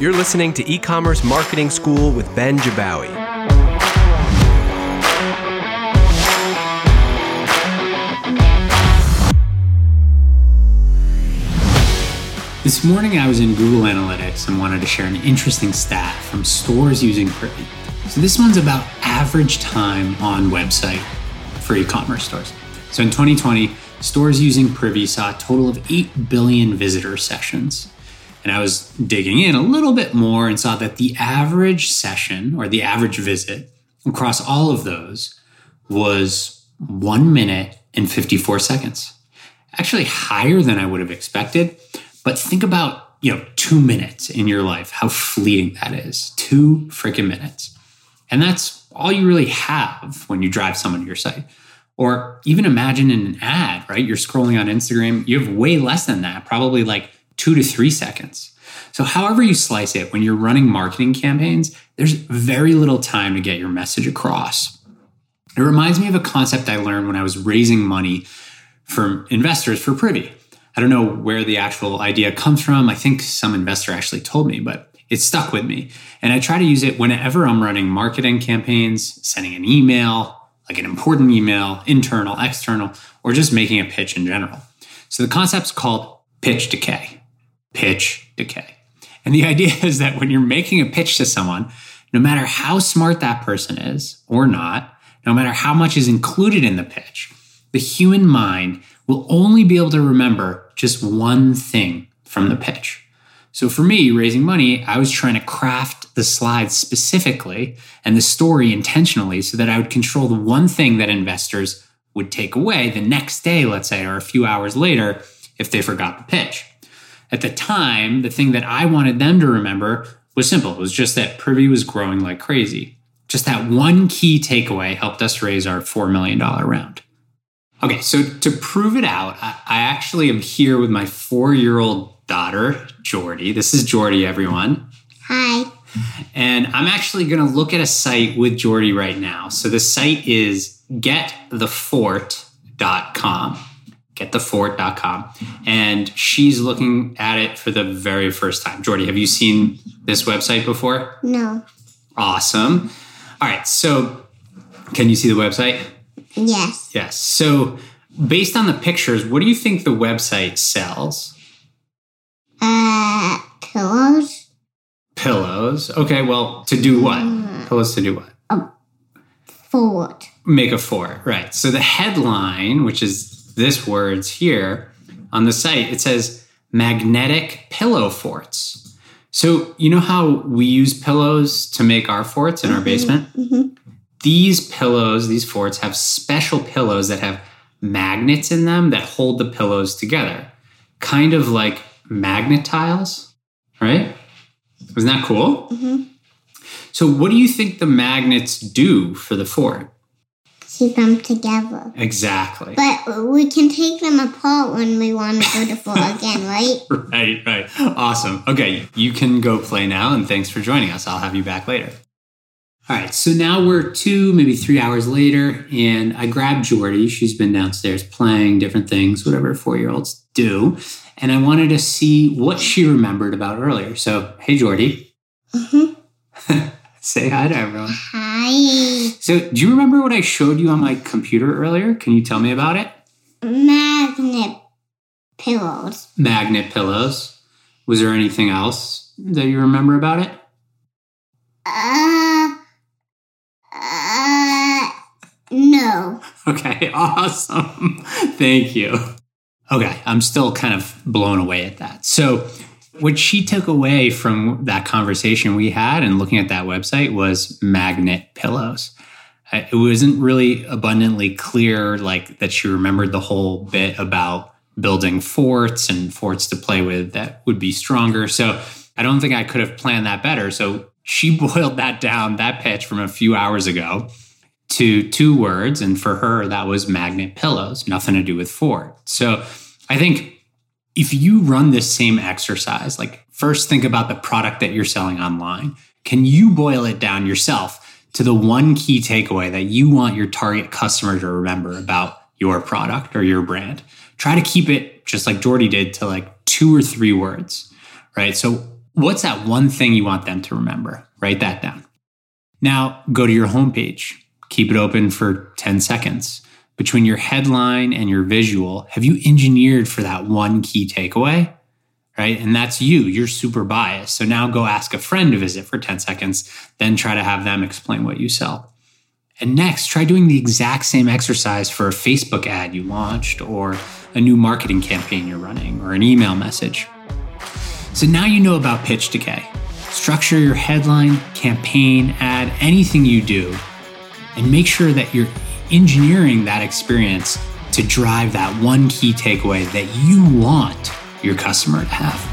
You're listening to E-commerce Marketing School with Ben Jabbawy. This morning I was in Google Analytics and wanted to share an interesting stat from stores using Privy. So this one's about average time on website for e-commerce stores. So in 2020, stores using Privy saw a total of 8 billion visitor sessions. And I was digging in a little bit more and saw that the average session or the average visit across all of those was 1 minute and 54 seconds. Actually higher than I would have expected but think about, you know, two minutes in your life, how fleeting that is. Two freaking minutes. And that's all you really have when you drive someone to your site. Or even imagine in an ad, right? You're scrolling on Instagram, you have way less than that, probably like two to three seconds. So, however you slice it, when you're running marketing campaigns, there's very little time to get your message across. It reminds me of a concept I learned when I was raising money from investors for Privy. I don't know where the actual idea comes from. I think some investor actually told me, but it stuck with me. And I try to use it whenever I'm running marketing campaigns, sending an email, like an important email, internal, external, or just making a pitch in general. So the concept's called pitch decay. Pitch decay. And the idea is that when you're making a pitch to someone, no matter how smart that person is or not, no matter how much is included in the pitch, the human mind will only be able to remember just one thing from the pitch. So for me, raising money, I was trying to craft the slides specifically and the story intentionally so that I would control the one thing that investors would take away the next day, let's say, or a few hours later if they forgot the pitch. At the time, the thing that I wanted them to remember was simple. It was just that Privy was growing like crazy. Just that one key takeaway helped us raise our $4 million round. Okay, so to prove it out, I, actually am here with my four year old daughter, Jordy. This is Jordy, everyone. Hi. And I'm actually going to look at a site with Jordy right now. So the site is getthefort.com. Getthefort.com. And she's looking at it for the very first time. Jordy, have you seen this website before? No. Awesome. All right, so can you see the website? Yes. Yes. So, based on the pictures, what do you think the website sells? Uh, pillows. Pillows. Okay. Well, to do what? Mm. Pillows to do what? A fort. Make a fort. Right. So the headline, which is this words here on the site, it says magnetic pillow forts. So you know how we use pillows to make our forts in mm-hmm. our basement? Mm-hmm these pillows, these forts have special pillows that have magnets in them that hold the pillows together, kind of like magnet tiles, right? Isn't that cool? Mm-hmm. So, what do you think the magnets do for the fort? Keep them together. Exactly. But we can take them apart when we want to go to fort again, right? right, right. Awesome. Okay, you can go play now, and thanks for joining us. I'll have you back later. All right, so now we're two, maybe three hours later, and I grabbed Jordy. She's been downstairs playing different things, whatever four year olds do. And I wanted to see what she remembered about earlier. So, hey, Jordy. Mm-hmm. Say hi to everyone. Hi. So, do you remember what I showed you on my computer earlier? Can you tell me about it? Magnet pillows. Magnet pillows. Was there anything else that you remember about it? Uh, uh, no. Okay, awesome. Thank you. Okay, I'm still kind of blown away at that. So, what she took away from that conversation we had and looking at that website was magnet pillows. It wasn't really abundantly clear, like that she remembered the whole bit about building forts and forts to play with that would be stronger. So, I don't think I could have planned that better. So, she boiled that down, that pitch from a few hours ago, to two words. And for her, that was magnet pillows, nothing to do with fort. So I think if you run this same exercise, like first think about the product that you're selling online. Can you boil it down yourself to the one key takeaway that you want your target customer to remember about your product or your brand? Try to keep it just like Jordy did to like two or three words, right? So What's that one thing you want them to remember? Write that down. Now go to your homepage. Keep it open for 10 seconds. Between your headline and your visual, have you engineered for that one key takeaway? Right. And that's you. You're super biased. So now go ask a friend to visit for 10 seconds, then try to have them explain what you sell. And next, try doing the exact same exercise for a Facebook ad you launched, or a new marketing campaign you're running, or an email message. So now you know about pitch decay. Structure your headline, campaign, ad, anything you do, and make sure that you're engineering that experience to drive that one key takeaway that you want your customer to have.